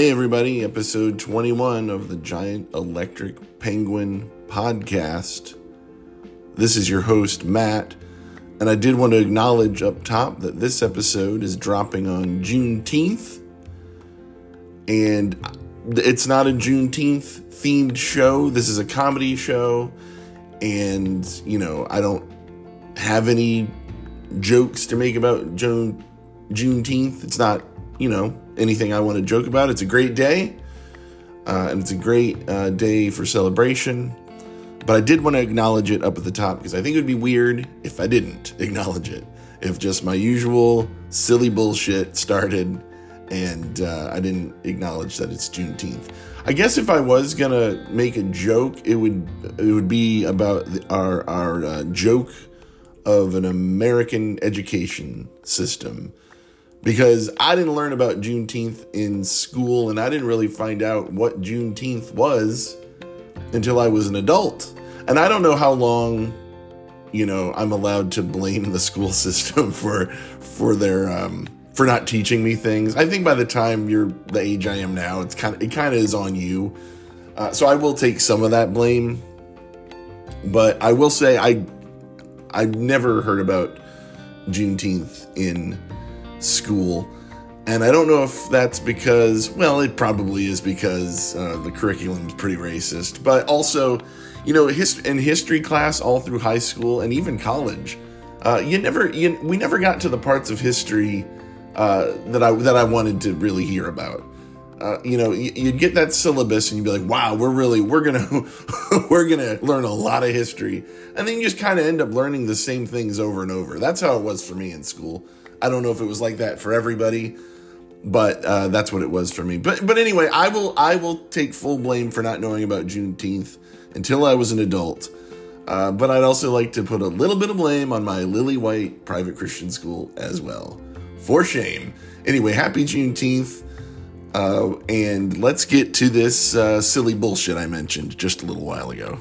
Hey, everybody, episode 21 of the Giant Electric Penguin podcast. This is your host, Matt, and I did want to acknowledge up top that this episode is dropping on Juneteenth, and it's not a Juneteenth themed show. This is a comedy show, and, you know, I don't have any jokes to make about June, Juneteenth. It's not, you know, anything I want to joke about. It's a great day, uh, and it's a great uh, day for celebration. But I did want to acknowledge it up at the top because I think it would be weird if I didn't acknowledge it. If just my usual silly bullshit started and uh, I didn't acknowledge that it's Juneteenth. I guess if I was gonna make a joke, it would it would be about the, our our uh, joke of an American education system because I didn't learn about Juneteenth in school and I didn't really find out what Juneteenth was until I was an adult. And I don't know how long, you know, I'm allowed to blame the school system for for their um for not teaching me things. I think by the time you're the age I am now, it's kind of it kind of is on you. Uh, so I will take some of that blame. But I will say I I've never heard about Juneteenth in school. And I don't know if that's because, well, it probably is because uh, the curriculum is pretty racist, but also, you know, hist- in history class all through high school and even college, uh, you never, you, we never got to the parts of history uh, that I that I wanted to really hear about. Uh, you know, you'd get that syllabus and you'd be like, "Wow, we're really we're gonna we're gonna learn a lot of history," and then you just kind of end up learning the same things over and over. That's how it was for me in school. I don't know if it was like that for everybody, but uh, that's what it was for me. But but anyway, I will I will take full blame for not knowing about Juneteenth until I was an adult. Uh, but I'd also like to put a little bit of blame on my Lily White private Christian school as well. For shame. Anyway, happy Juneteenth. Uh, and let's get to this uh, silly bullshit I mentioned just a little while ago.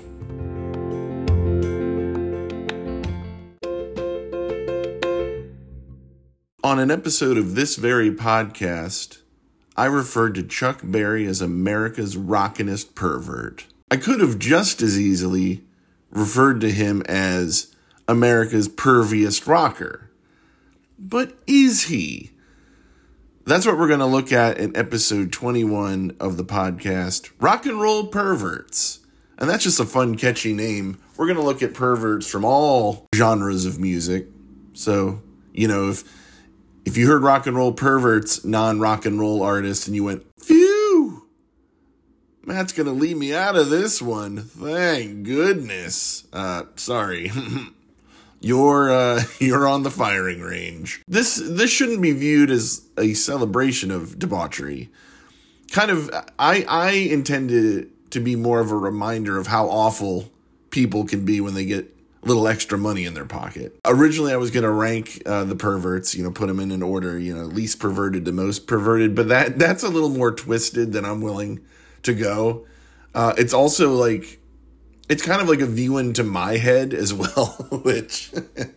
On an episode of this very podcast, I referred to Chuck Berry as America's rockinest pervert. I could have just as easily referred to him as America's perviest rocker. But is he? That's what we're going to look at in episode 21 of the podcast Rock and Roll Perverts. And that's just a fun, catchy name. We're going to look at perverts from all genres of music. So, you know, if if you heard rock and roll perverts, non rock and roll artists, and you went, phew, Matt's gonna leave me out of this one. Thank goodness. Uh, sorry. you're uh, you're on the firing range. This this shouldn't be viewed as a celebration of debauchery. Kind of, I I intended it to be more of a reminder of how awful people can be when they get little extra money in their pocket. Originally, I was going to rank uh, the perverts, you know, put them in an order, you know, least perverted to most perverted, but that that's a little more twisted than I'm willing to go. Uh, it's also like it's kind of like a view into my head as well, which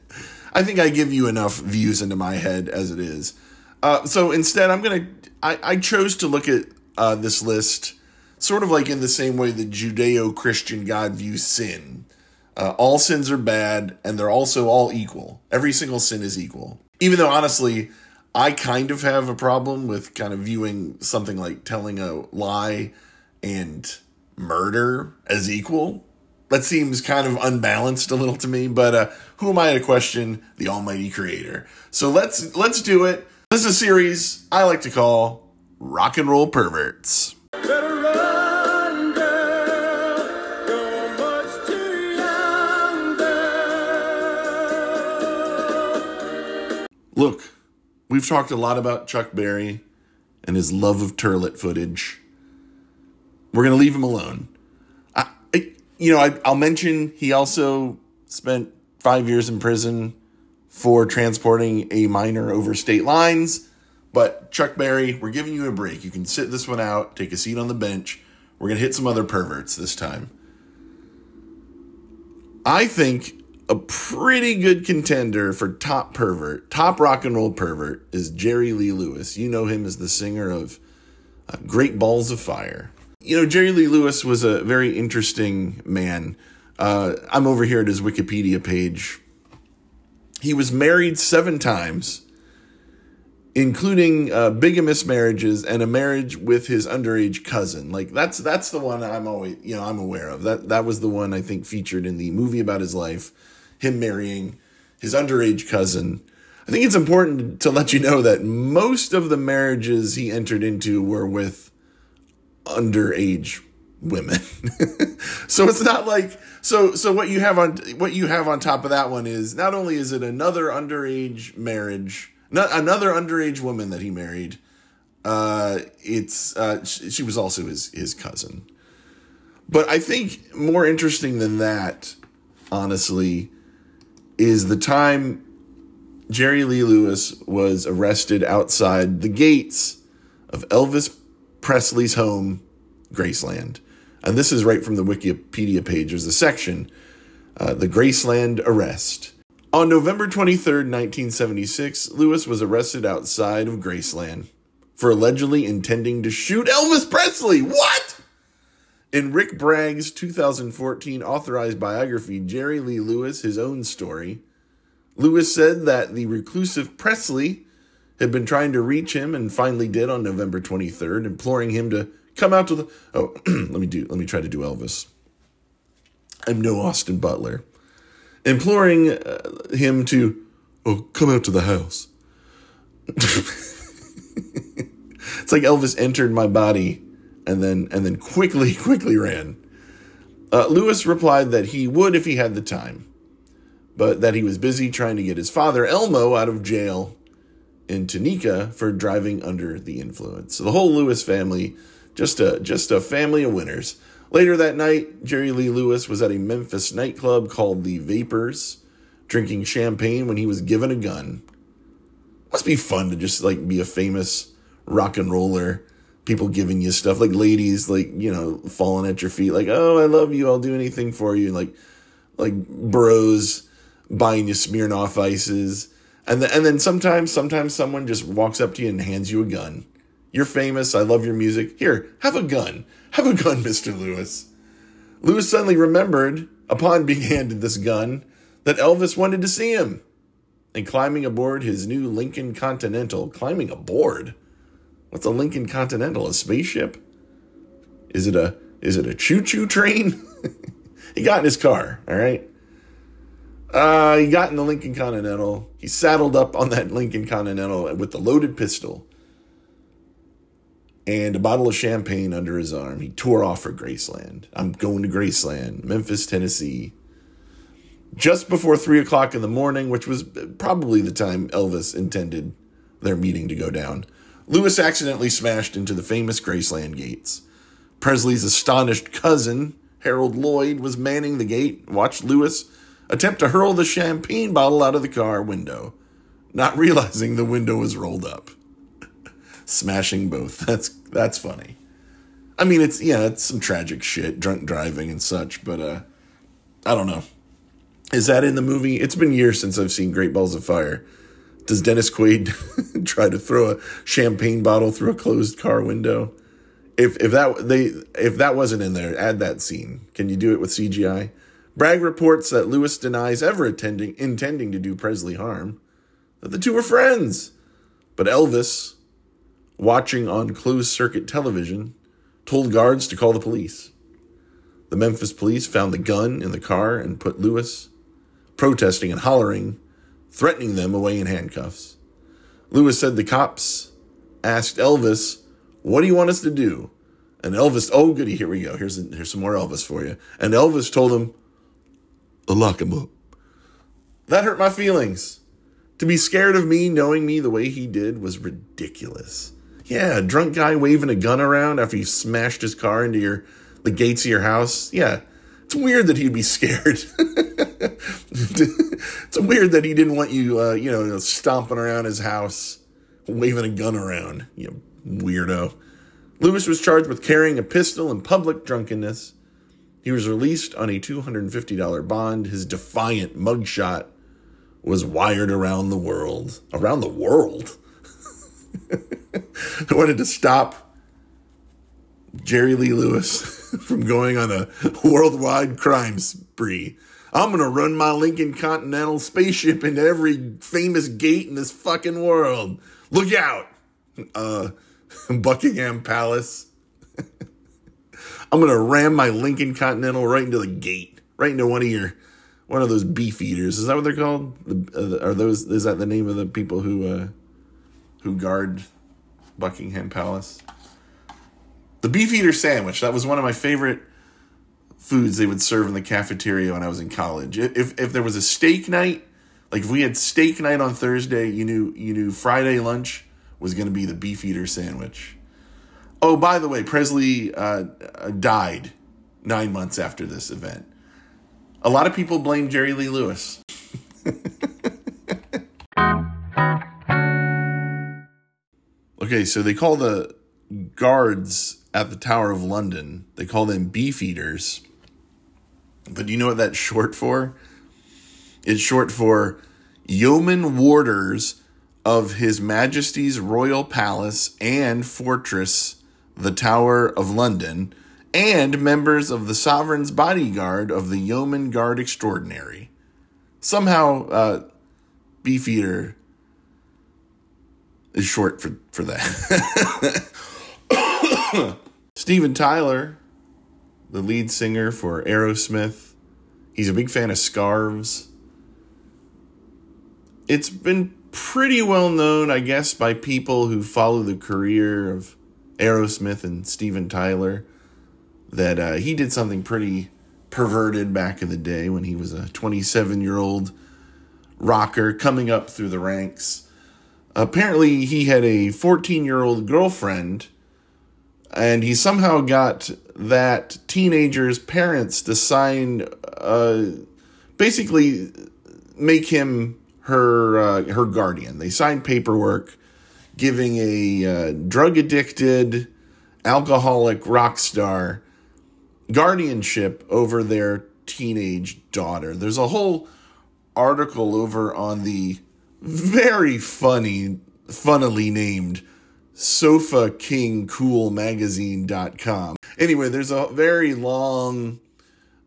I think I give you enough views into my head as it is. Uh, so instead, I'm gonna I, I chose to look at uh, this list sort of like in the same way the Judeo-Christian God views sin. Uh, all sins are bad and they're also all equal. Every single sin is equal. Even though, honestly, I kind of have a problem with kind of viewing something like telling a lie and murder as equal. That seems kind of unbalanced a little to me, but uh, who am I to question the Almighty Creator? So let's let's do it. This is a series I like to call Rock and Roll Perverts. Look, we've talked a lot about Chuck Berry and his love of turlet footage. We're going to leave him alone. I, I, you know, I, I'll mention he also spent five years in prison for transporting a minor over state lines. But Chuck Berry, we're giving you a break. You can sit this one out, take a seat on the bench. We're going to hit some other perverts this time. I think a pretty good contender for top pervert, top rock and roll pervert is Jerry Lee Lewis. You know him as the singer of uh, Great Balls of Fire. You know, Jerry Lee Lewis was a very interesting man. Uh, I'm over here at his Wikipedia page. He was married seven times, including uh, bigamous marriages and a marriage with his underage cousin. Like that's that's the one I'm always you know I'm aware of. That that was the one I think featured in the movie about his life, him marrying his underage cousin. I think it's important to let you know that most of the marriages he entered into were with underage women. so it's not like so so what you have on what you have on top of that one is not only is it another underage marriage, not another underage woman that he married. Uh, it's uh, she was also his his cousin. But I think more interesting than that, honestly, is the time Jerry Lee Lewis was arrested outside the gates of Elvis Presley's home, Graceland. And this is right from the Wikipedia page. There's a section, uh, the Graceland arrest. On November 23rd, 1976, Lewis was arrested outside of Graceland for allegedly intending to shoot Elvis Presley. What? In Rick Bragg's 2014 authorized biography, Jerry Lee Lewis, his own story, Lewis said that the reclusive Presley had been trying to reach him and finally did on November 23rd, imploring him to come out to the. Oh, let me do. Let me try to do Elvis. I'm no Austin Butler, imploring uh, him to, oh, come out to the house. it's like Elvis entered my body, and then and then quickly quickly ran. Uh, Lewis replied that he would if he had the time, but that he was busy trying to get his father Elmo out of jail in Tunica for driving under the influence. So the whole Lewis family, just a just a family of winners. Later that night, Jerry Lee Lewis was at a Memphis nightclub called the Vapors, drinking champagne when he was given a gun. Must be fun to just like be a famous rock and roller. People giving you stuff like ladies, like you know, falling at your feet, like "Oh, I love you, I'll do anything for you," like like bros buying you Smirnoff ices and, and then sometimes, sometimes someone just walks up to you and hands you a gun. You're famous. I love your music. Here, have a gun. Have a gun, Mr. Lewis. Lewis suddenly remembered, upon being handed this gun, that Elvis wanted to see him. And climbing aboard his new Lincoln Continental, climbing aboard? What's a Lincoln Continental? A spaceship? Is it a is it a choo-choo train? he got in his car, all right? Uh, he got in the Lincoln Continental. He saddled up on that Lincoln Continental with the loaded pistol and a bottle of champagne under his arm. He tore off for Graceland. I'm going to Graceland, Memphis, Tennessee. Just before three o'clock in the morning, which was probably the time Elvis intended their meeting to go down, Lewis accidentally smashed into the famous Graceland gates. Presley's astonished cousin, Harold Loyd, was manning the gate, watched Lewis attempt to hurl the champagne bottle out of the car window, not realizing the window was rolled up. Smashing both. That's that's funny. I mean, it's yeah, it's some tragic shit, drunk driving and such, but uh I don't know. Is that in the movie? It's been years since I've seen Great Balls of Fire. Does Dennis Quaid try to throw a champagne bottle through a closed car window? If if that they if that wasn't in there, add that scene. Can you do it with CGI? Bragg reports that Lewis denies ever attending, intending to do Presley harm, that the two were friends. But Elvis, watching on closed circuit television, told guards to call the police. The Memphis police found the gun in the car and put Lewis, protesting and hollering, threatening them away in handcuffs. Lewis said the cops asked Elvis, What do you want us to do? And Elvis, oh, goody, here we go. Here's, here's some more Elvis for you. And Elvis told him, lock him up. That hurt my feelings. To be scared of me knowing me the way he did was ridiculous. Yeah, a drunk guy waving a gun around after he smashed his car into your the gates of your house. Yeah. It's weird that he'd be scared. it's weird that he didn't want you uh, you know, stomping around his house, waving a gun around, you weirdo. Lewis was charged with carrying a pistol in public drunkenness he was released on a $250 bond. His defiant mugshot was wired around the world. Around the world? I wanted to stop Jerry Lee Lewis from going on a worldwide crime spree. I'm going to run my Lincoln Continental spaceship into every famous gate in this fucking world. Look out. Uh, Buckingham Palace. I'm going to ram my Lincoln Continental right into the gate, right into one of your one of those beef eaters. Is that what they're called? Uh, are those is that the name of the people who uh, who guard Buckingham Palace? The beef eater sandwich. That was one of my favorite foods they would serve in the cafeteria when I was in college. If if there was a steak night, like if we had steak night on Thursday, you knew you knew Friday lunch was going to be the beef eater sandwich. Oh, by the way, Presley uh, died nine months after this event. A lot of people blame Jerry Lee Lewis. okay, so they call the guards at the Tower of London, they call them beef eaters. But do you know what that's short for? It's short for yeoman warders of His Majesty's Royal Palace and Fortress, the Tower of London, and members of the sovereign's bodyguard of the Yeoman Guard Extraordinary. Somehow, uh, Beefeater is short for, for that. Steven Tyler, the lead singer for Aerosmith, he's a big fan of scarves. It's been pretty well known, I guess, by people who follow the career of Aerosmith and Steven Tyler that uh, he did something pretty perverted back in the day when he was a 27 year old rocker coming up through the ranks. Apparently, he had a 14 year old girlfriend, and he somehow got that teenager's parents to sign, uh, basically, make him her uh, her guardian. They signed paperwork giving a uh, drug addicted, alcoholic rock star guardianship over their teenage daughter. There's a whole article over on the very funny, funnily named Sofa King Cool Magazine.com. Anyway, there's a very long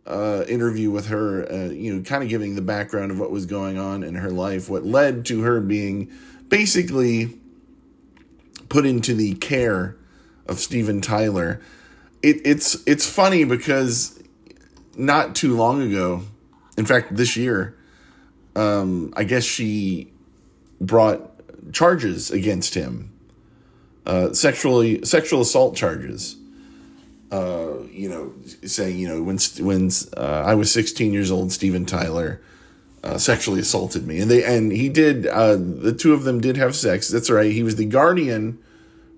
uh, interview with her, uh, you know, kind of giving the background of what was going on in her life, what led to her being basically put into the care of Steven Tyler it, it's it's funny because not too long ago, in fact, this year, um, I guess she brought charges against him, uh, sexually sexual assault charges. Uh, you know, saying you know when when uh, I was 16 years old, Steven Tyler uh, sexually assaulted me, and they and he did. Uh, the two of them did have sex. That's right. He was the guardian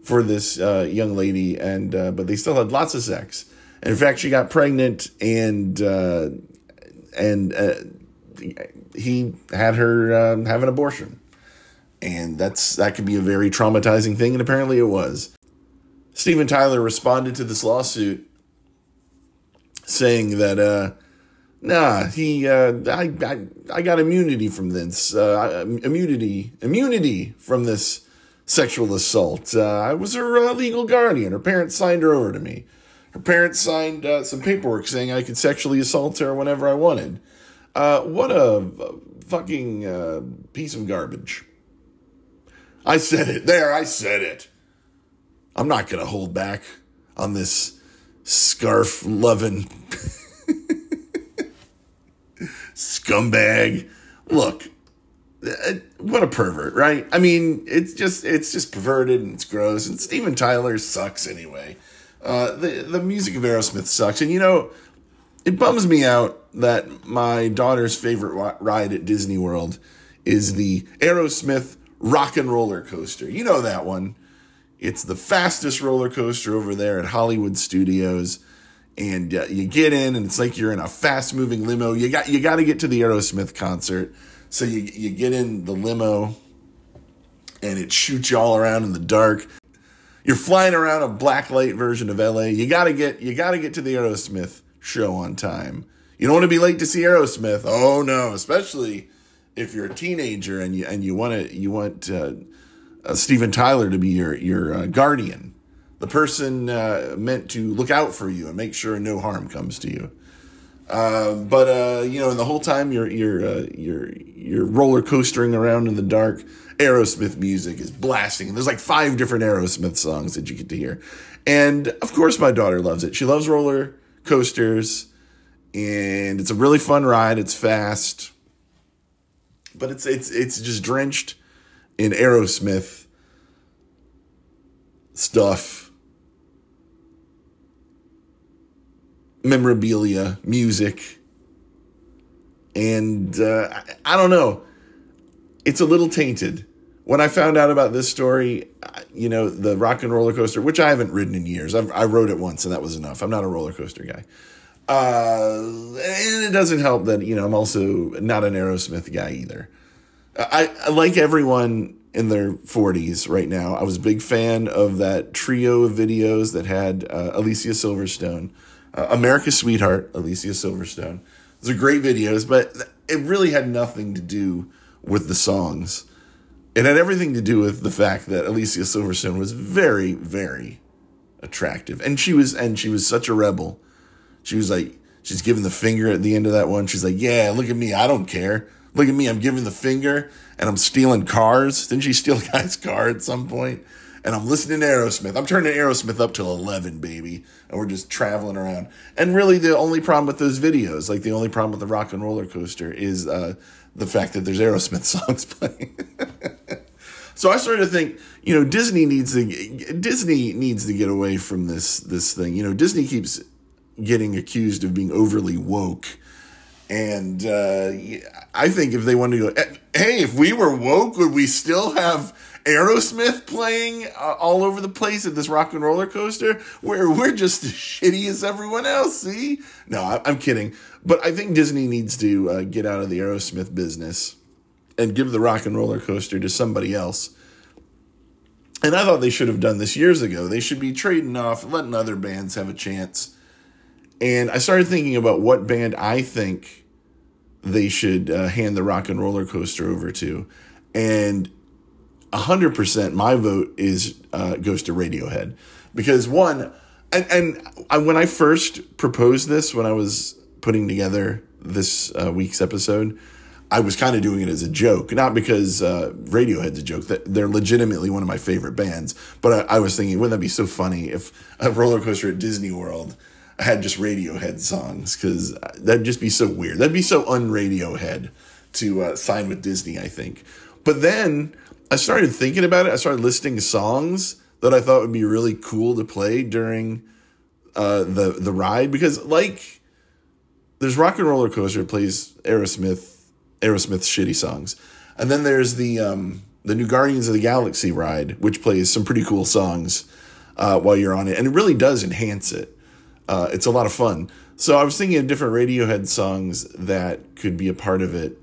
for this uh, young lady, and uh, but they still had lots of sex. And in fact, she got pregnant, and uh, and uh, he had her um, have an abortion, and that's that could be a very traumatizing thing, and apparently it was. Steven Tyler responded to this lawsuit saying that uh, nah, he uh, I, I I got immunity from this uh, immunity immunity from this sexual assault. Uh, I was her uh, legal guardian. Her parents signed her over to me. Her parents signed uh, some paperwork saying I could sexually assault her whenever I wanted. What a fucking piece of garbage. I said it. There, I said it. I'm not going to hold back on this scarf loving scumbag. Look, uh, what a pervert, right? I mean, it's just it's just perverted and it's gross. And Steven Tyler sucks anyway. Uh, the the music of Aerosmith sucks, and you know, it bums me out that my daughter's favorite ride at Disney World is the Aerosmith Rock and Roller Coaster. You know that one. It's the fastest roller coaster over there at Hollywood Studios and uh, you get in and it's like you're in a fast moving limo. You got you got to get to the Aerosmith concert. So you you get in the limo and it shoots you all around in the dark. You're flying around a blacklight version of LA. You gotta get you gotta get to the Aerosmith show on time. You don't want to be late to see Aerosmith. Oh no, especially if you're a teenager and you and you want to you want uh, uh, Steven Tyler to be your your uh, guardian. the person uh, meant to look out for you and make sure no harm comes to you. Uh, but uh, you know, and the whole time you're you're you're you're roller coastering around in the dark. Aerosmith music is blasting, and there's like five different Aerosmith songs that you get to hear. And of course, my daughter loves it. She loves roller coasters, and it's a really fun ride. It's fast, but it's it's it's just drenched in Aerosmith stuff memorabilia, music, and uh, I, I don't know. It's a little tainted. When I found out about this story, you know, the rock and roller coaster, which I haven't ridden in years. I've, I rode it once and that was enough. I'm not a roller coaster guy. Uh, and it doesn't help that, you know, I'm also not an Aerosmith guy either. I, I like everyone in their 40s right now. I was a big fan of that trio of videos that had uh, Alicia Silverstone uh, America's Sweetheart, Alicia Silverstone. Those are great videos, but it really had nothing to do with the songs. It had everything to do with the fact that Alicia Silverstone was very, very attractive, and she was, and she was such a rebel. She was like, she's giving the finger at the end of that one. She's like, "Yeah, look at me, I don't care. Look at me, I'm giving the finger, and I'm stealing cars." Didn't she steal a guy's car at some point? and I'm listening to Aerosmith. I'm turning Aerosmith up till 11, baby. And we're just traveling around. And really, the only problem with those videos, like the only problem with the rock and roller coaster, is uh, the fact that there's Aerosmith songs playing. so I started to think, you know, Disney needs to Disney needs to get away from this this thing. You know, Disney keeps getting accused of being overly woke. And uh, I think if they wanted to go, eh, hey, if we were woke, would we still have Aerosmith playing uh, all over the place at this rock and roller coaster where we're just as shitty as everyone else. See? No, I, am kidding. But I think Disney needs to uh, get out of the Aerosmith business and give the rock and roller coaster to somebody else. And I thought they should have done this years ago. They should be trading off, letting other bands have a chance. And I started thinking about what band I think they should uh, hand the rock and roller coaster over to. And 100% my vote is uh, goes to Radiohead. Because one and and I, when I first proposed this when I was putting together this uh, week's episode I was kind of doing it as a joke. Not because uh, Radiohead's a joke. That they're legitimately one of my favorite bands. But I, I was thinking wouldn't that be so funny if a roller coaster at Disney World had just Radiohead songs because that'd just be so weird that'd be so un-Radiohead to uh, sign with Disney I think but then I started thinking about it. I started listing songs that I thought would be really cool to play during uh, the the ride because like there's Rock and Roller Coaster plays Aerosmith Aerosmith shitty songs, and then there's the um, the new Guardians of the Galaxy ride which plays some pretty cool songs uh, while you're on it, and it really does enhance it. Uh, it's a lot of fun. So I was thinking of different Radiohead songs that could be a part of it.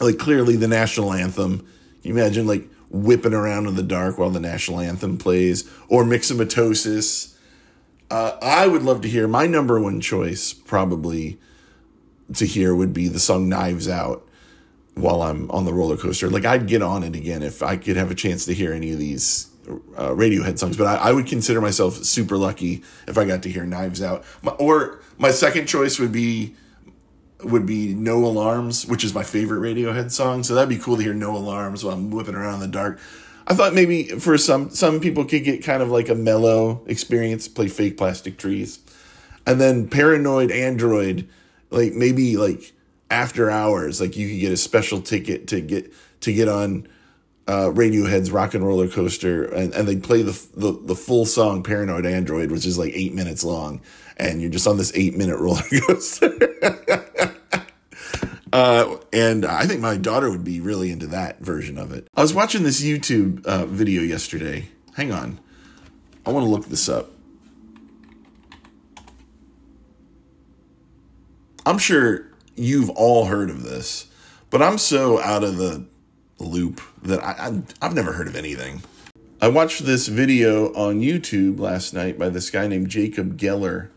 Like clearly the national anthem you imagine like whipping around in the dark while the national anthem plays or myxomatosis? Uh, I would love to hear my number one choice probably to hear would be the song Knives Out while I'm on the roller coaster. Like I'd get on it again if I could have a chance to hear any of these uh, Radiohead songs, but I, I, would consider myself super lucky if I got to hear Knives Out. My, or my second choice would be would be No Alarms, which is my favorite Radiohead song. So that'd be cool to hear No Alarms while I'm whipping around in the dark. I thought maybe for some some people could get kind of like a mellow experience, play fake plastic trees. And then Paranoid Android, like maybe like after hours, like you could get a special ticket to get to get on uh, Radiohead's Rock and Roller Coaster, and, and they play the, the the full song Paranoid Android, which is like eight minutes long, and you're just on this eight minute roller coaster. uh, and I think my daughter would be really into that version of it. I was watching this YouTube uh, video yesterday. Hang on, I want to look this up. I'm sure you've all heard of this, but I'm so out of the loop that I, I have never heard of anything. I watched this video on YouTube last night by this guy named Jacob Geller.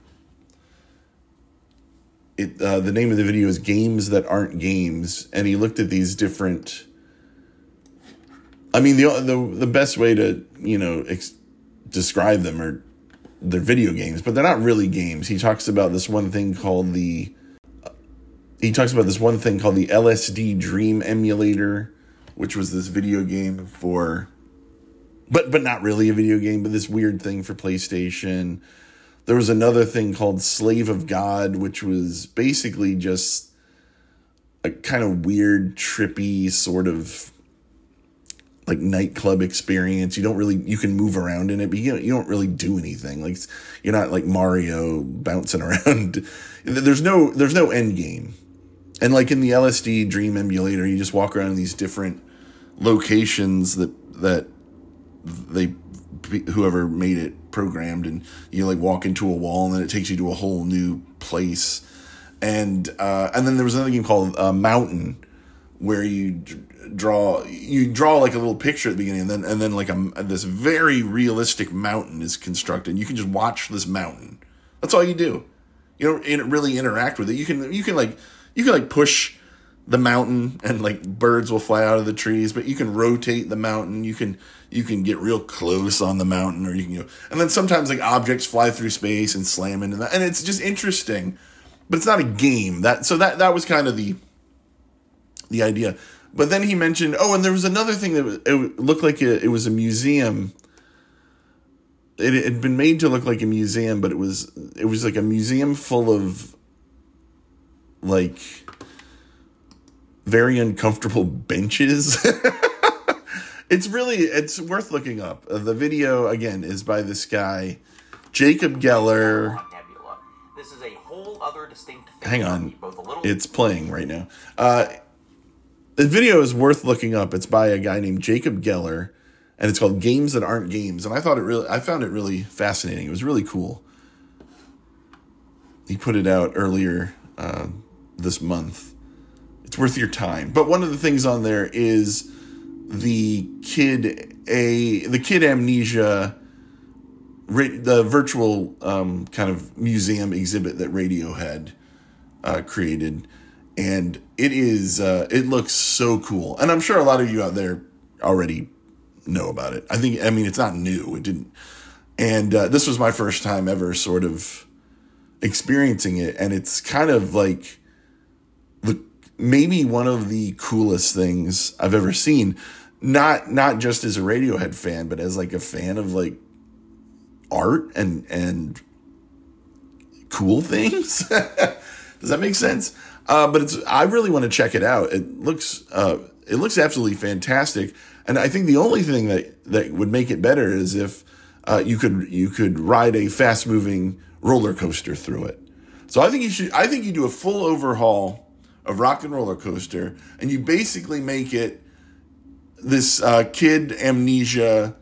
It uh, the name of the video is "Games That Aren't Games," and he looked at these different. I mean the the the best way to you know ex- describe them or they're video games, but they're not really games. He talks about this one thing called the he talks about this one thing called the LSD Dream Emulator, which was this video game for but but not really a video game, but this weird thing for PlayStation. There was another thing called Slave of God, which was basically just a kind of weird, trippy sort of like nightclub experience. You don't really you can move around in it, but you don't, you don't really do anything. Like you're not like Mario bouncing around. there's no there's no end game. And like in the LSD Dream emulator, you just walk around in these different locations that that they whoever made it programmed and you like walk into a wall and then it takes you to a whole new place. And uh, and then there was another game called uh, Mountain where you draw you draw like a little picture at the beginning and then and then like a this very realistic mountain is constructed you can just watch this mountain. That's all you do. You don't really interact with it. You can you can like you can like push the mountain and like birds will fly out of the trees but you can rotate the mountain. You can you can get real close on the mountain or you can go and then sometimes like objects fly through space and slam into that and it's just interesting but it's not a game. That so that that was kind of the the idea. But then he mentioned, oh, and there was another thing that it looked like it, it was a museum. It had been made to look like a museum, but it was it was like a museum full of like very uncomfortable benches. it's really it's worth looking up. Uh, the video again is by this guy, Jacob Geller. Nebula. This is a whole other distinct. Hang on, it's playing right now. Uh, the video is worth looking up. It's by a guy named Jacob Geller, and it's called Games That Aren't Games. And I thought it really, I found it really fascinating. It was really cool. He put it out earlier uh, this month. It's worth your time. But one of the things on there is the kid a the Kid A Mnesia the virtual um, kind of museum exhibit that Radiohead uh, created. And it is uh, it looks so cool. And i'm sure a lot of you out there already know about it. I think i mean it's not new. It didn't and uh, this was my first time ever sort of experiencing it. And it's kind of like maybe one of the coolest things i've ever seen not not just as a radiohead fan but as like a fan of like art and and cool things does that make sense uh, but it's I really want to check it out. It looks uh, it looks absolutely fantastic, and I think the only thing that that would make it better is if uh, you could you could ride a fast moving roller coaster through it. So I think you should I think you do a full overhaul of Rock and Roller Coaster, and you basically make it this uh, Kid A Mnesia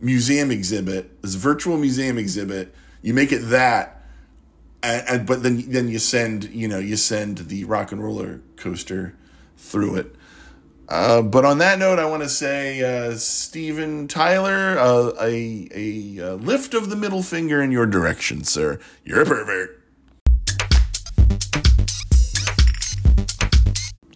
museum exhibit, this virtual museum exhibit. You make it that and, and, but then then you send you know you send the rock and roller coaster through it. Uh, but on that note, I want to say, uh, Steven Tyler, uh, a, a, a lift of the middle finger in your direction, sir. You're a pervert.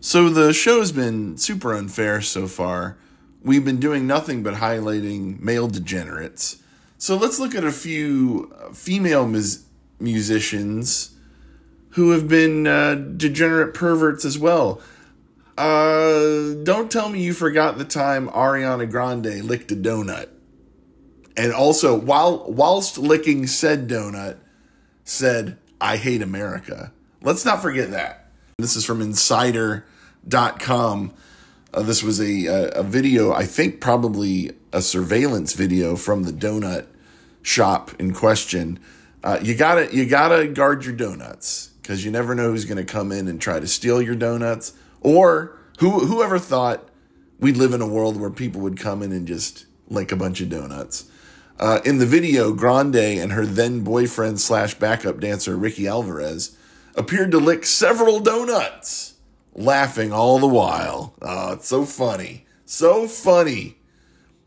So the show's been super unfair so far. We've been doing nothing but highlighting male degenerates. So let's look at a few female mis- musicians who have been uh, degenerate perverts as well. Uh, don't tell me you forgot the time Ariana Grande licked a donut. And also, while whilst licking said donut, said, I hate America. Let's not forget that. This is from insider.com. Uh, this was a, a, a video, I think probably a surveillance video from the donut shop in question uh, you gotta you gotta guard your donuts because you never know who's gonna come in and try to steal your donuts or who whoever thought we'd live in a world where people would come in and just lick a bunch of donuts. Uh, in the video, Grande and her then boyfriend slash backup dancer Ricky Alvarez appeared to lick several donuts, laughing all the while. Oh, it's so funny. So funny.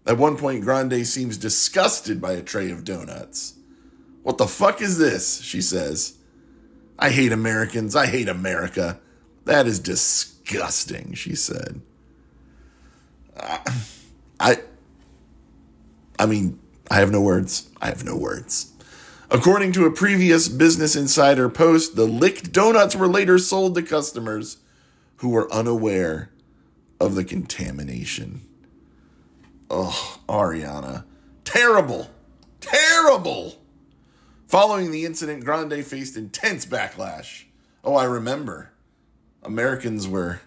At one point, Grande seems disgusted by a tray of donuts. What the fuck is this? She says. I hate Americans. I hate America. That is disgusting, she said. Ah, I, I mean, I have no words. I have no words. According to a previous Business Insider post, the licked donuts were later sold to customers who were unaware of the contamination. Oh, Ariana. Terrible. Terrible. Following the incident, Grande faced intense backlash. Oh, I remember. Americans were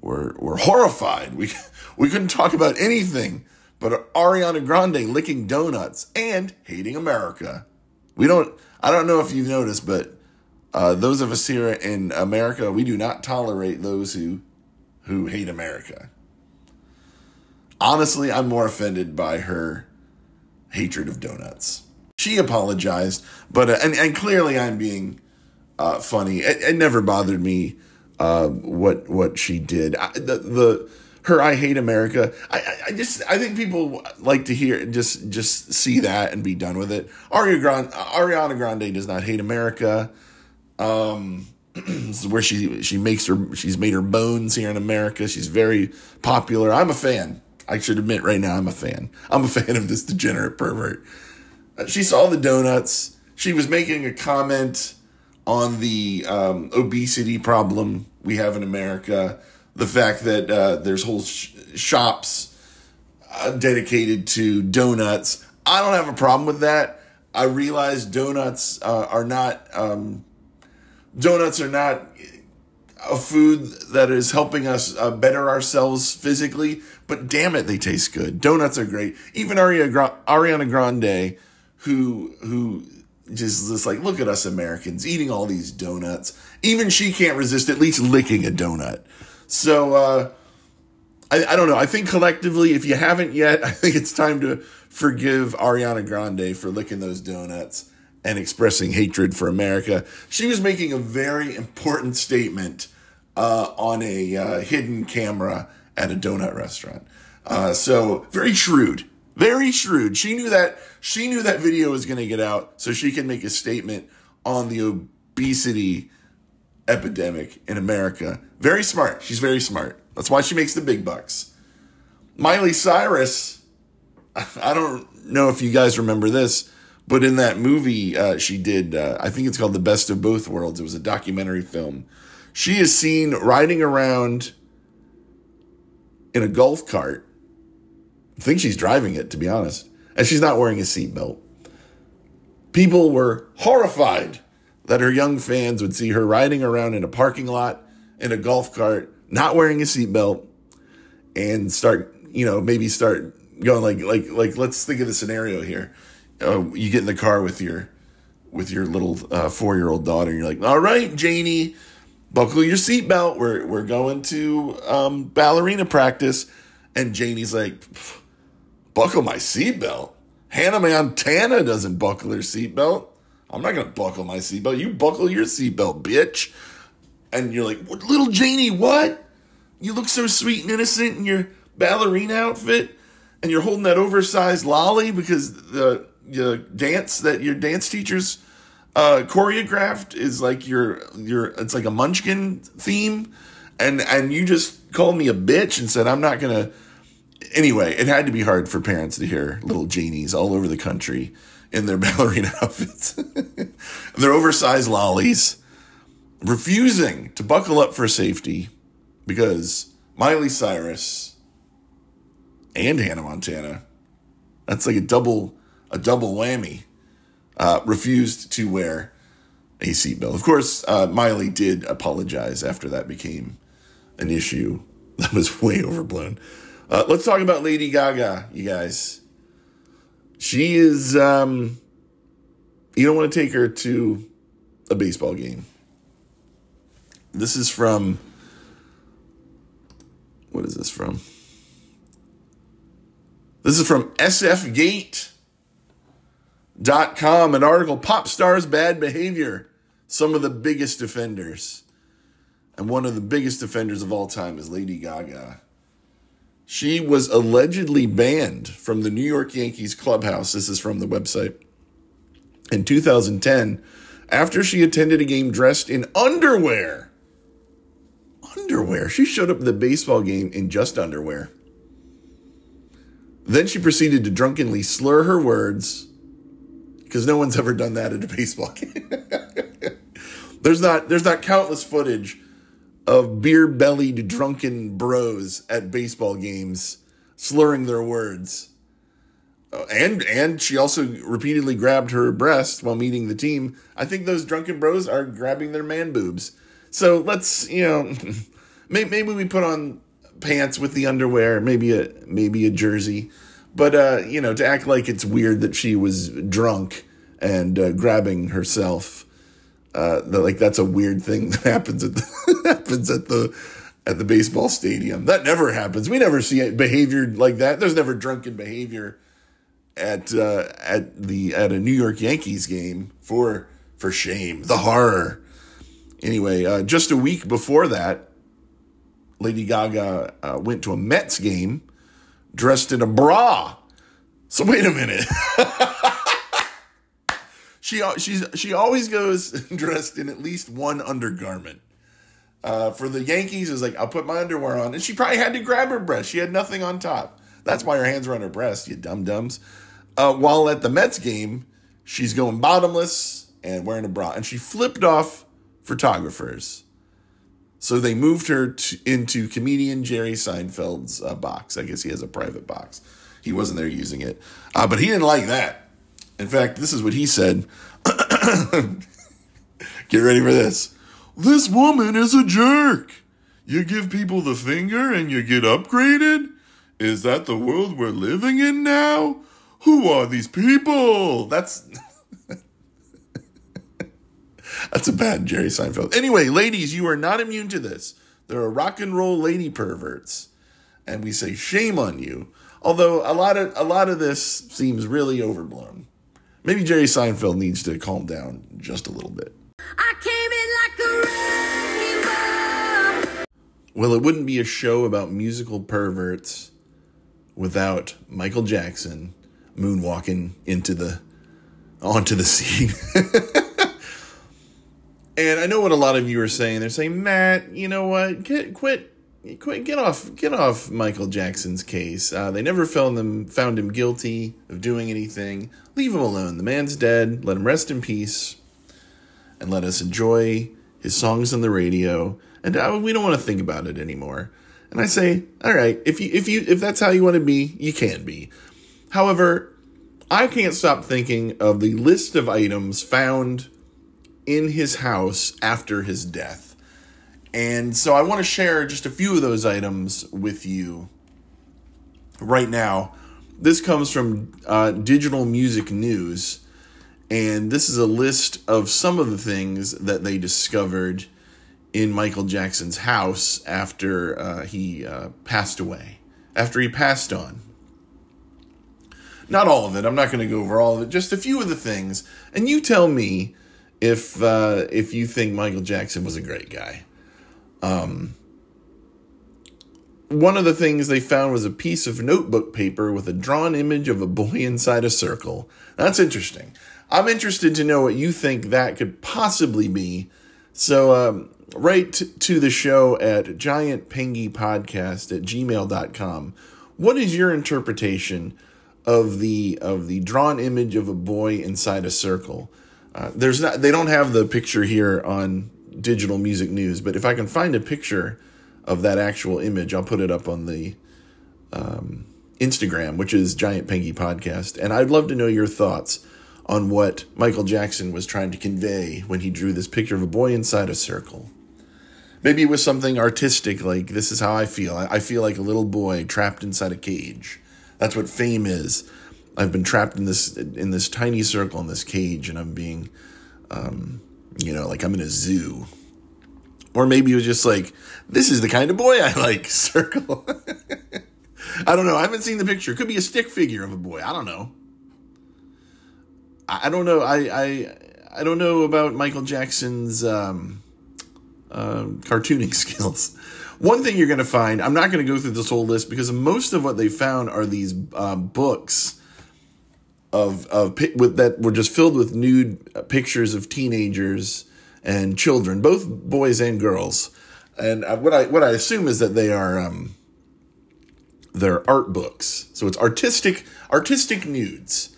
were were horrified. We we couldn't talk about anything but Ariana Grande licking donuts and hating America. We don't. I don't know if you've noticed, but uh, those of us here in America, we do not tolerate those who who hate America. Honestly, I'm more offended by her hatred of donuts. She apologized, but uh, and and clearly I'm being uh, funny. It, it, never bothered me uh, what what she did. I, the, the her I hate America. I, I just I think people like to hear just just see that and be done with it. Ariana Grande, Ariana Grande does not hate America. Um, this is where she she makes her she's made her bones here in America. She's very popular. I'm a fan. I should admit right now I'm a fan. I'm a fan of this degenerate pervert. Uh, she saw the donuts. She was making a comment on the um, obesity problem we have in America the fact that uh, there's whole sh- shops uh, dedicated to donuts. I don't have a problem with that. I realize donuts uh, are not um, donuts are not a food that is helping us uh, better ourselves physically, but damn it, they taste good. Donuts are great. Even Ariana Grande, who who just, just like look at us Americans eating all these donuts. Even she can't resist at least licking a donut. So uh, I, I don't know. I think collectively, if you haven't yet, I think it's time to forgive Ariana Grande for licking those donuts and expressing hatred for America. She was making a very important statement uh, on a uh, hidden camera at a donut restaurant. Uh, so very shrewd, very shrewd. She knew that she knew that video was going to get out, so she can make a statement on the obesity epidemic in America. Very smart. She's very smart. That's why she makes the big bucks. Miley Cyrus, I don't know if you guys remember this, but in that movie uh, she did, uh, I think it's called The Best of Both Worlds. It was a documentary film. She is seen riding around in a golf cart. I think she's driving it, to be honest. And she's not wearing a seatbelt. People were horrified that her young fans would see her riding around in a parking lot in a golf cart, not wearing a seatbelt, and start, you know, maybe start going like, like, like. Let's think of the scenario here. Uh, you get in the car with your, with your little uh, four year old daughter. And you're like, all right, Janie, buckle your seatbelt. We're we're going to um, ballerina practice, and Janie's like, buckle my seatbelt. Hannah Montana doesn't buckle her seatbelt. I'm not gonna buckle my seatbelt. You buckle your seatbelt, bitch. And you're like, little Janie, what? You look so sweet and innocent in your ballerina outfit, and you're holding that oversized lolly because the, the dance that your dance teachers uh, choreographed is like your your it's like a Munchkin theme, and and you just called me a bitch and said I'm not gonna. Anyway, it had to be hard for parents to hear little Janies all over the country in their ballerina outfits, their oversized lollies, refusing to buckle up for safety because Miley Cyrus and Hannah Montana, that's like a double a double whammy, uh, refused to wear a seatbelt. Of course, uh, Miley did apologize after that became an issue. That was way overblown. Uh, let's talk about Lady Gaga, you guys. She is, um, you don't want to take her to a baseball game. This is from, what is this from? This is from sfgate.com, an article, Pop Stars Bad Behavior, some of the biggest offenders. And one of the biggest offenders of all time is Lady Gaga. She was allegedly banned from the New York Yankees clubhouse. This is from the website. In 2010, after she attended a game dressed in underwear. Underwear. She showed up at the baseball game in just underwear. Then she proceeded to drunkenly slur her words because no one's ever done that at a baseball game. there's not there's not countless footage of beer-bellied drunken bros at baseball games slurring their words. Uh, and and she also repeatedly grabbed her breast while meeting the team. I think those drunken bros are grabbing their man boobs. So let's you know, maybe, maybe we put on pants with the underwear, maybe a maybe a jersey, but uh, you know, to act like it's weird that she was drunk and uh, grabbing herself, uh, that, like that's a weird thing that happens at the happens at the at the baseball stadium. That never happens. We never see behavior like that. There's never drunken behavior at uh, at the at a New York Yankees game for for shame. The horror. Anyway, uh, just a week before that, Lady Gaga uh, went to a Mets game dressed in a bra. So wait a minute. she she's she always goes dressed in at least one undergarment. Uh, for the Yankees, is like I'll put my underwear on, and she probably had to grab her breast. She had nothing on top. That's why her hands were on her breast. You dum dums. Uh, while at the Mets game, she's going bottomless and wearing a bra, and she flipped off photographers. So they moved her to, into comedian Jerry Seinfeld's uh, box. I guess he has a private box. He wasn't there using it, uh, but he didn't like that. In fact, this is what he said. Get ready for this. This woman is a jerk. You give people the finger and you get upgraded? Is that the world we're living in now? Who are these people? That's That's a bad Jerry Seinfeld. Anyway, ladies, you are not immune to this. There are rock and roll lady perverts, and we say shame on you. Although a lot of a lot of this seems really overblown. Maybe Jerry Seinfeld needs to calm down just a little bit. I came in like well, it wouldn't be a show about musical perverts without Michael Jackson moonwalking into the onto the scene. And I know what a lot of you are saying. They're saying, Matt, you know what? Get quit, quit, get off, get off Michael Jackson's case. Uh, they never found them, found him guilty of doing anything. Leave him alone. The man's dead. Let him rest in peace, and let us enjoy his songs on the radio. And uh, we don't want to think about it anymore. And I say, all right, if you if you if that's how you want to be, you can be. However, I can't stop thinking of the list of items found in his house after his death. And so I want to share just a few of those items with you right now. This comes from uh, Digital Music News, and this is a list of some of the things that they discovered in Michael Jackson's house after uh, he uh, passed away, after he passed on. Not all of it. I'm not going to go over all of it. Just a few of the things. And you tell me if uh, if you think Michael Jackson was a great guy. Um, one of the things they found was a piece of notebook paper with a drawn image of a boy inside a circle. That's interesting. I'm interested to know what you think that could possibly be. So, um, write to the show at giantpengypodcast at gmail.com. What is your interpretation of the of the drawn image of a boy inside a circle? Uh, there's not they don't have the picture here on digital music news, but if I can find a picture of that actual image, I'll put it up on the um, Instagram, which is Giant Pengy Podcast, and I'd love to know your thoughts on what Michael Jackson was trying to convey when he drew this picture of a boy inside a circle. Maybe it was something artistic, like this is how I feel. I feel like a little boy trapped inside a cage. That's what fame is. I've been trapped in this in this tiny circle in this cage, and I'm being, um, you know, like I'm in a zoo. Or maybe it was just like, this is the kind of boy I like. Circle. I don't know. I haven't seen the picture. It could be a stick figure of a boy. I don't know. I, don't know. I, I I don't know about Michael Jackson's um, uh, cartooning skills. One thing you're going to find, I'm not going to go through this whole list because most of what they found are these uh, books of of with that were just filled with nude pictures of teenagers and children, both boys and girls. And what I what I assume is that they are um, they're art books. So it's artistic artistic nudes.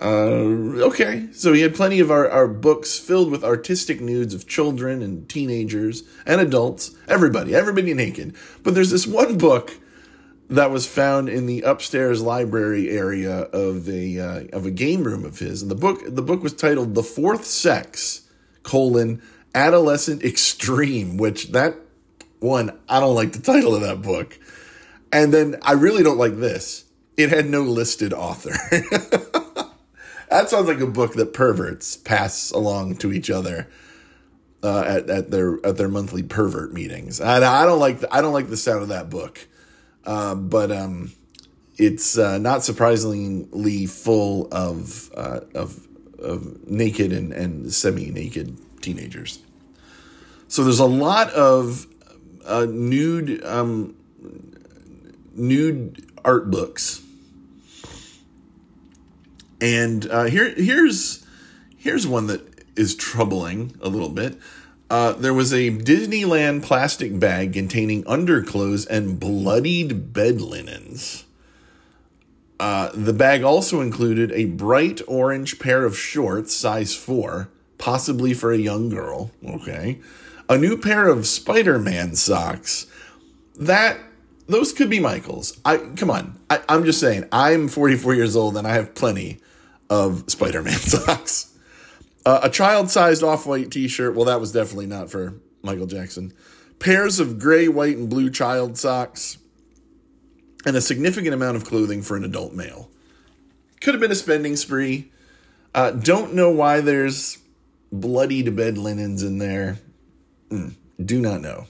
Uh, okay, so he had plenty of our, our books filled with artistic nudes of children and teenagers and adults, everybody, everybody naked. But there's this one book that was found in the upstairs library area of a uh, of a game room of his, and the book the book was titled "The Fourth Sex: colon Adolescent Extreme," which that one I don't like the title of that book, and then I really don't like this. It had no listed author. That sounds like a book that perverts pass along to each other uh, at at their at their monthly pervert meetings. I, I don't like the, I don't like the sound of that book, uh, but um, it's uh, not surprisingly full of uh, of of naked and, and semi naked teenagers. So there's a lot of uh, nude um, nude art books and uh, here, here's here's one that is troubling a little bit. Uh, there was a Disneyland plastic bag containing underclothes and bloodied bed linens. Uh, the bag also included a bright orange pair of shorts, size 4, possibly for a young girl. Okay. A new pair of Spider Man socks. That those could be Michael's. I come on. I, I'm just saying. I'm 44 years old and I have plenty of Spider Man socks. Uh, a child sized off white t shirt. Well, that was definitely not for Michael Jackson. Pairs of gray, white, and blue child socks. And a significant amount of clothing for an adult male. Could have been a spending spree. Uh, don't know why there's bloodied bed linens in there. Mm, do not know.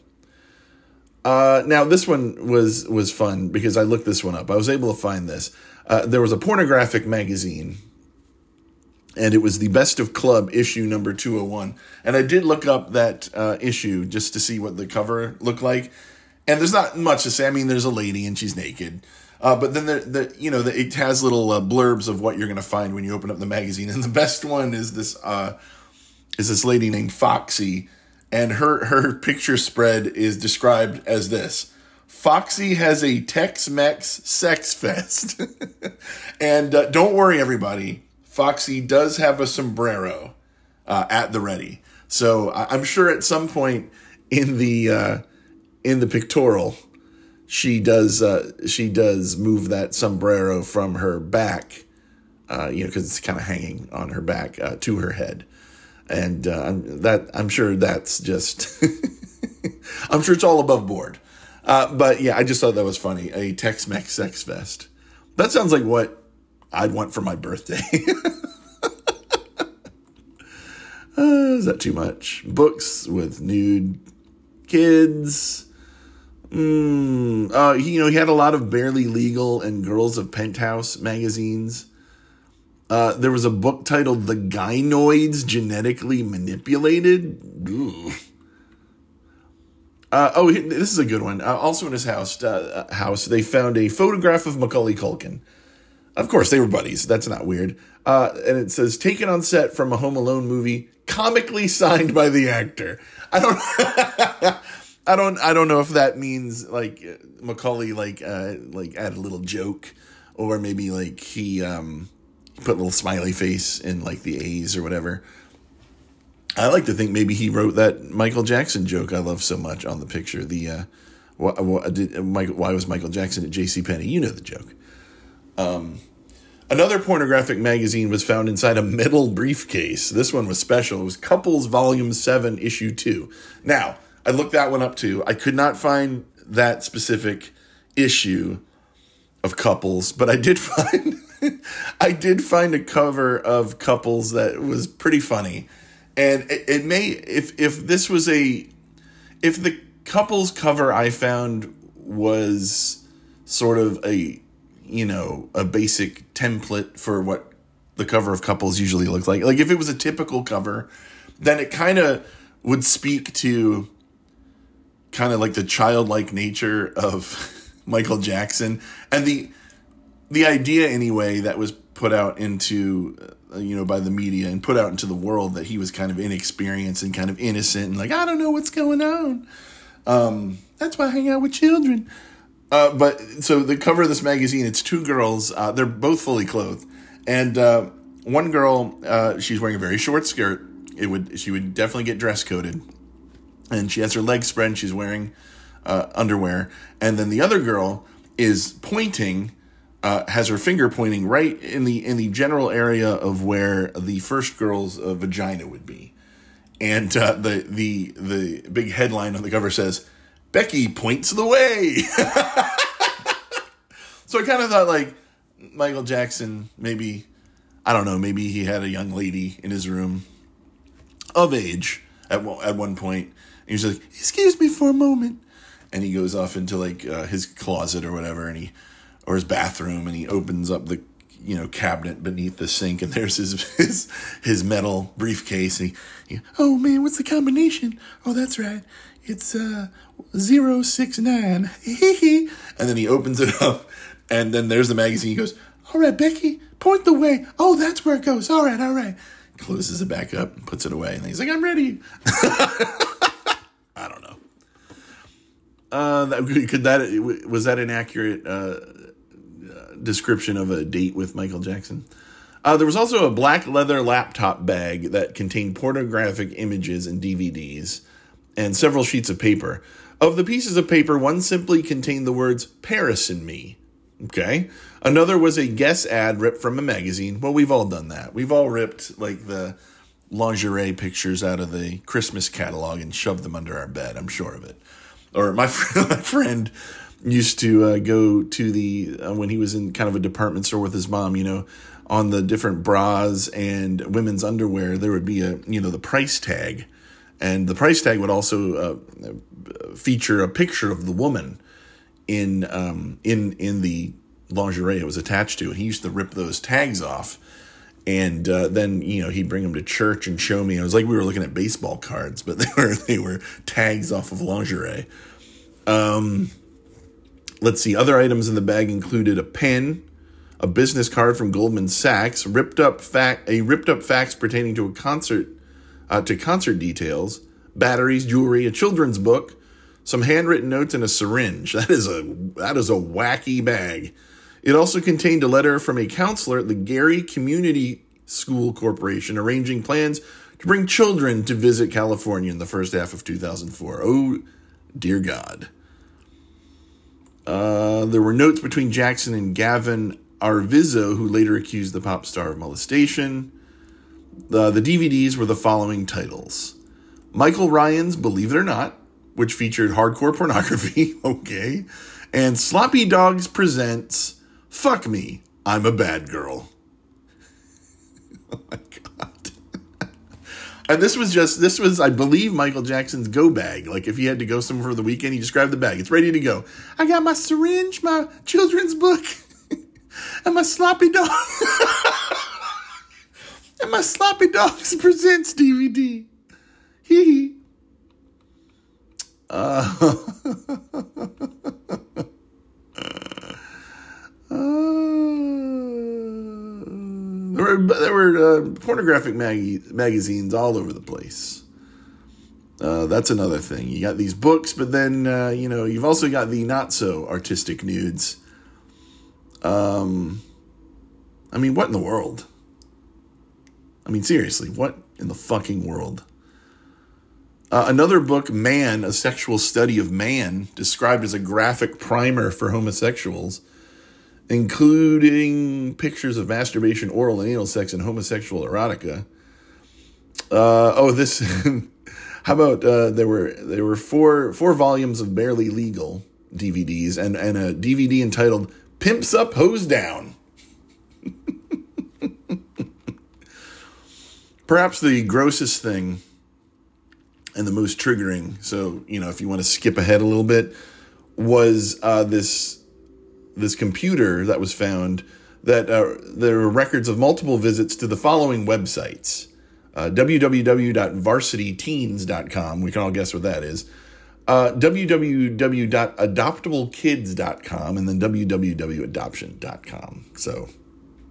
Uh, now this one was was fun because I looked this one up. I was able to find this. Uh, there was a pornographic magazine and it was the best of club issue number 201 and i did look up that uh, issue just to see what the cover looked like. And there's not much to say. I mean there's a lady and she's naked. Uh, but then the, the you know the, it has little uh, blurbs of what you're going to find when you open up the magazine. And the best one is this uh, is this lady named foxy. And her her picture spread is described as this. Foxy has a Tex-Mex sex fest. and uh, don't worry, everybody. Foxy does have a sombrero uh, at the ready. So I'm sure at some point in the uh, in the pictorial, she does uh, she does move that sombrero from her back, uh, you know, because it's kind of hanging on her back uh, to her head, and uh, I'm, that I'm sure that's just I'm sure it's all above board. but yeah, I just thought that was funny. A Tex-Mex sex fest. That sounds like what I'd want for my birthday. uh, is that too much? Books with nude kids. Mm, uh, he, you know, he had a lot of barely legal and Girls of Penthouse magazines. Uh, there was a book titled "The Gynoids Genetically Manipulated." Uh, oh, this is a good one. Uh, also in his house, uh, house, they found a photograph of Macaulay Culkin. Of course, they were buddies. That's not weird. Uh, and it says taken on set from a Home Alone movie, comically signed by the actor. I don't. I don't. I don't know if that means like Macaulay like uh, like add a little joke, or maybe like he um, put a little smiley face in like the A's or whatever. I like to think maybe he wrote that Michael Jackson joke I love so much on the picture. The uh, why, why, why was Michael Jackson at J.C. Penney? You know the joke. Um, another pornographic magazine was found inside a metal briefcase. This one was special. It was Couples Volume 7, Issue 2. Now, I looked that one up too. I could not find that specific issue of Couples, but I did find I did find a cover of Couples that was pretty funny. And it, it may if if this was a if the Couples cover I found was sort of a you know, a basic template for what the cover of couples usually looks like. Like if it was a typical cover, then it kind of would speak to kind of like the childlike nature of Michael Jackson and the the idea anyway that was put out into uh, you know by the media and put out into the world that he was kind of inexperienced and kind of innocent and like I don't know what's going on. Um, that's why I hang out with children Uh, but so the cover of this magazine, it's two girls. Uh, they're both fully clothed, and uh, one girl, uh, she's wearing a very short skirt. It would she would definitely get dress coded, and she has her legs spread. She's wearing uh, underwear, and then the other girl is pointing. Uh, has her finger pointing right in the in the general area of where the first girl's vagina would be, and the the the big headline on the cover says Becky points the way. so I kind of thought like Michael Jackson, maybe, I don't know, maybe he had a young lady in his room of age at, at one point. And he's like, excuse me for a moment. And he goes off into like uh, his closet or whatever, and he, or his bathroom, and he opens up the you know cabinet beneath the sink and there's his his his metal briefcase and he, he, oh man what's the combination oh that's right it's uh 069. and then he opens it up, and then there's the magazine. He goes, All right, Becky, point the way. Oh, that's where it goes. All right, all right. Closes it back up and puts it away. And he's like, I'm ready. I don't know. Uh, that, could that was that an accurate uh, description of a date with Michael Jackson? Uh, there was also a black leather laptop bag that contained pornographic images and DVDs and several sheets of paper. Of the pieces of paper, one simply contained the words Paris and me. Okay. Another was a guess ad ripped from a magazine. Well, we've all done that. We've all ripped like the lingerie pictures out of the Christmas catalog and shoved them under our bed. I'm sure of it. Or my friend, my friend used to uh, go to the uh, when he was in kind of a department store with his mom. You know, on the different bras and women's underwear, there would be a you know the price tag and the price tag would also uh, feature a picture of the woman in um, in in the lingerie it was attached to. And He used to rip those tags off, and uh, then you know he'd bring them to church and show me. It was like we were looking at baseball cards, but they were they were tags off of lingerie. Um, let's see. Other items in the bag included a pen, a business card from Goldman Sachs, ripped up fact, a ripped up fax pertaining to a concert uh, to concert details, batteries, jewelry, a children's book, some handwritten notes, and a syringe. That is a that is a wacky bag. It also contained a letter from a counselor at the Gary Community School Corporation arranging plans to bring children to visit California in the first half of 2004. Oh, dear God. Uh, there were notes between Jackson and Gavin Arvizo, who later accused the pop star of molestation. The, the DVDs were the following titles Michael Ryan's Believe It or Not, which featured hardcore pornography, okay, and Sloppy Dogs Presents Fuck Me, I'm a Bad Girl. oh my God. And this was just, this was, I believe, Michael Jackson's go bag. Like if he had to go somewhere for the weekend, he just grabbed the bag. It's ready to go. I got my syringe, my children's book, and my sloppy dog. My Sloppy Dogs Presents DVD. Hee hee. Uh, uh, there were, there were uh, pornographic mag- magazines all over the place. Uh, that's another thing. You got these books, but then uh, you know you've also got the not so artistic nudes. Um, I mean, what in the world? I mean, seriously, what in the fucking world? Uh, another book, Man, A Sexual Study of Man, described as a graphic primer for homosexuals, including pictures of masturbation, oral and anal sex, and homosexual erotica. Uh, oh, this. how about uh, there were there were four four volumes of barely legal DVDs and and a DVD entitled "Pimps Up, Hose Down." Perhaps the grossest thing and the most triggering, so you know, if you want to skip ahead a little bit, was uh, this this computer that was found that uh, there were records of multiple visits to the following websites uh, www.varsityteens.com. We can all guess what that is. Uh, www.adoptablekids.com and then www.adoption.com. So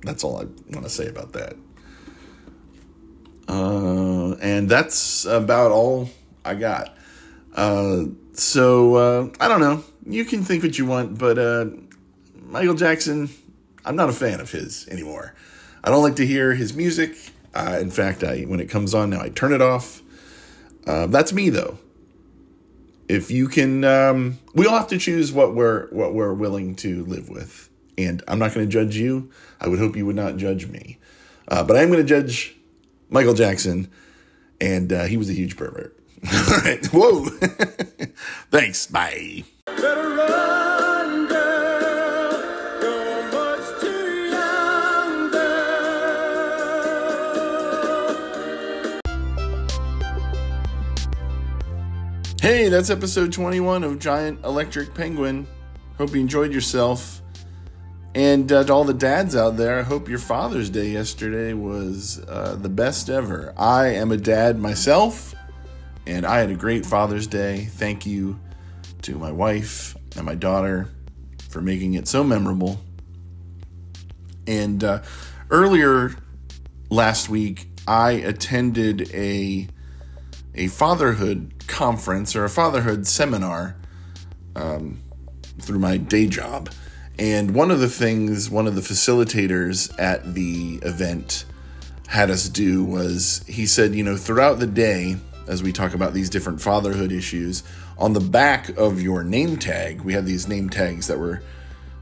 that's all I want to say about that. Uh, and that's about all I got. Uh, so uh, I don't know. you can think what you want, but uh, Michael Jackson, I'm not a fan of his anymore. I don't like to hear his music. In fact, I when it comes on now, I turn it off. Uh, that's me though. If you can, um, we all have to choose what we're what we're willing to live with, and I'm not going to judge you. I would hope you would not judge me, but I am going to judge Michael Jackson, and uh, he was a huge pervert. all right, whoa, thanks, bye. Hey, that's episode 21 of Giant Electric Penguin. Hope you enjoyed yourself. And uh, to all the dads out there, I hope your Father's Day yesterday was uh, the best ever. I am a dad myself, and I had a great Father's Day. Thank you to my wife and my daughter for making it so memorable. And uh, earlier last week, I attended a a fatherhood conference or a fatherhood seminar um, through my day job. And one of the things, one of the facilitators at the event had us do was he said, you know, throughout the day, as we talk about these different fatherhood issues, on the back of your name tag, we had these name tags that were,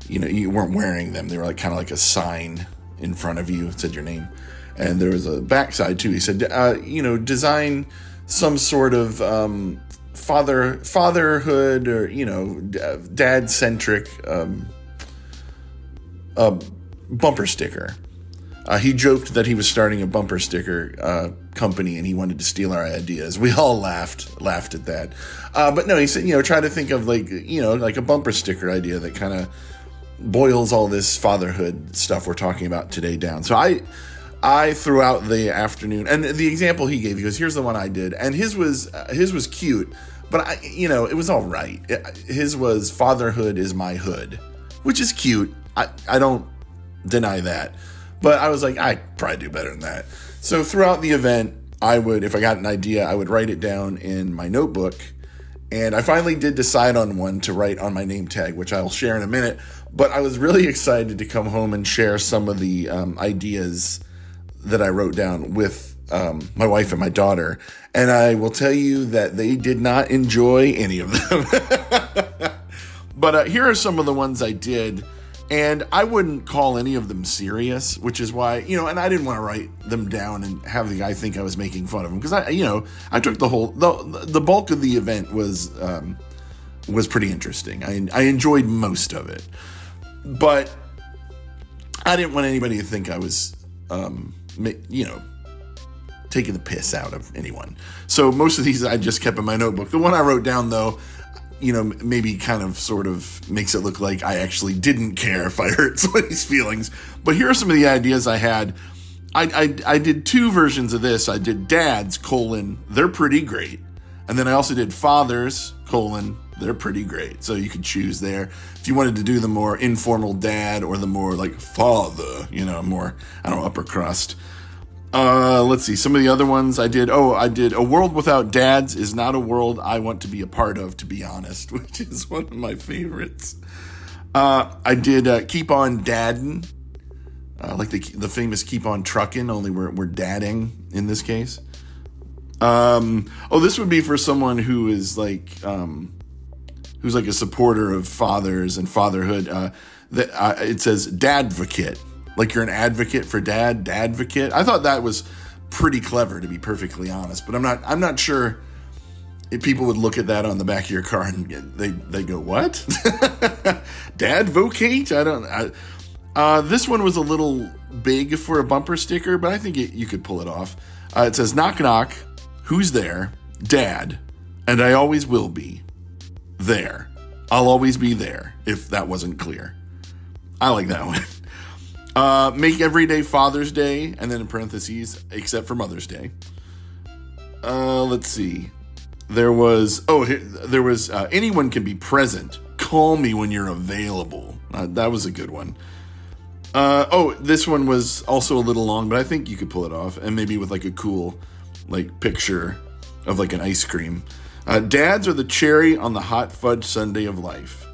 you know, you weren't wearing them. They were like kind of like a sign in front of you, said your name. And there was a backside too. He said, uh, you know, design some sort of um, father fatherhood or you know dad centric um, uh, bumper sticker. Uh, he joked that he was starting a bumper sticker uh, company and he wanted to steal our ideas. We all laughed laughed at that, uh, but no, he said you know try to think of like you know like a bumper sticker idea that kind of boils all this fatherhood stuff we're talking about today down. So I I throughout the afternoon, and the example he gave, he goes, "Here's the one I did," and his was uh, his was cute, but I, you know, it was all right. It, his was "Fatherhood is my hood," which is cute. I I don't deny that, but I was like, I probably do better than that. So throughout the event, I would, if I got an idea, I would write it down in my notebook, and I finally did decide on one to write on my name tag, which I'll share in a minute. But I was really excited to come home and share some of the um, ideas that I wrote down with um, my wife and my daughter, and I will tell you that they did not enjoy any of them. but uh, here are some of the ones I did, and I wouldn't call any of them serious, which is why you know, and I didn't want to write them down and have the guy think I was making fun of him because I, you know, I took the whole the the bulk of the event was um, was pretty interesting. I I enjoyed most of it, but I didn't want anybody to think I was um, you know, taking the piss out of anyone. So most of these I just kept in my notebook. The one I wrote down though, you know, maybe kind of sort of makes it look like I actually didn't care if I hurt somebody's feelings. But here are some of the ideas I had. I, I, I did two versions of this. I did dads, colon, they're pretty great. And then I also did fathers, colon, they're pretty great. So you could choose there. If you wanted to do the more informal dad or the more like father, you know, more, I don't know, upper crust. Uh, let's see. Some of the other ones I did. Oh, I did A World Without Dads is not a world I want to be a part of, to be honest, which is one of my favorites. Uh, I did uh, Keep On Dadding, uh, like the, the famous Keep On Trucking, only we're, we're dadding in this case. Um, oh, this would be for someone who is like, um, who's like a supporter of fathers and fatherhood. Uh, that uh, it says dadvocate, like you're an advocate for dad, dadvocate. I thought that was pretty clever, to be perfectly honest. But I'm not. I'm not sure if people would look at that on the back of your car and they they go, "What? dadvocate?" I don't. I, uh, this one was a little big for a bumper sticker, but I think it, you could pull it off. Uh, it says, "Knock knock, who's there? Dad, and I always will be." there. I'll always be there if that wasn't clear. I like that one. Uh, make every day Father's Day, and then in parentheses, except for Mother's Day. Uh, let's see. There was oh, there was uh, anyone can be present. Call me when you're available. Uh, that was a good one. Uh, oh, this one was also a little long, but I think you could pull it off, and maybe with like a cool, like picture of like an ice cream. Dads are the cherry on the hot fudge sundae of life.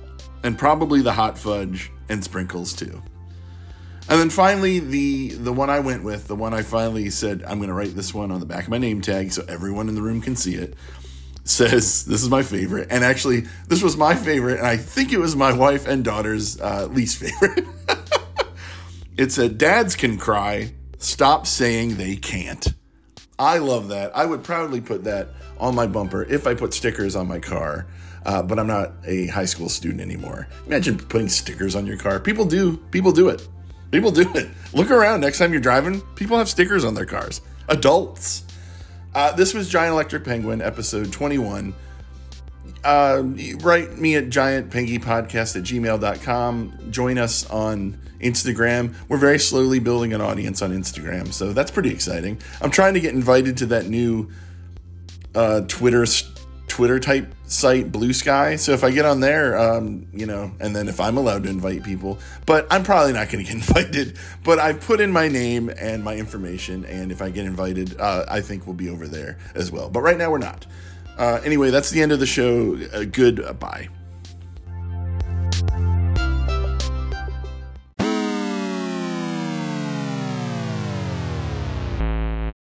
and probably the hot fudge and sprinkles too. And then finally, the the one I went with, the one I finally said I'm going to write this one on the back of my name tag so everyone in the room can see it. Says this is my favorite, and actually this was my favorite, and I think it was my wife and daughter's uh, least favorite. it said, "Dads can cry. Stop saying they can't." I love that. I would proudly put that on my bumper if I put stickers on my car. Uh, but I'm not a high school student anymore. Imagine putting stickers on your car. People do. People do it. People do it. Look around next time you're driving. People have stickers on their cars. Adults. Uh, this was Giant Electric Penguin, episode 21. Uh, write me at giantpengypodcast at gmail.com. Join us on Instagram. We're very slowly building an audience on Instagram, so that's pretty exciting. I'm trying to get invited to that new uh, Twitter Twitter type site, Bluesky. So if I get on there, um, you know, and then if I'm allowed to invite people, but I'm probably not going to get invited. But I've put in my name and my information, and if I get invited, uh, I think we'll be over there as well. But right now we're not. Uh, anyway, that's the end of the show. Uh, goodbye.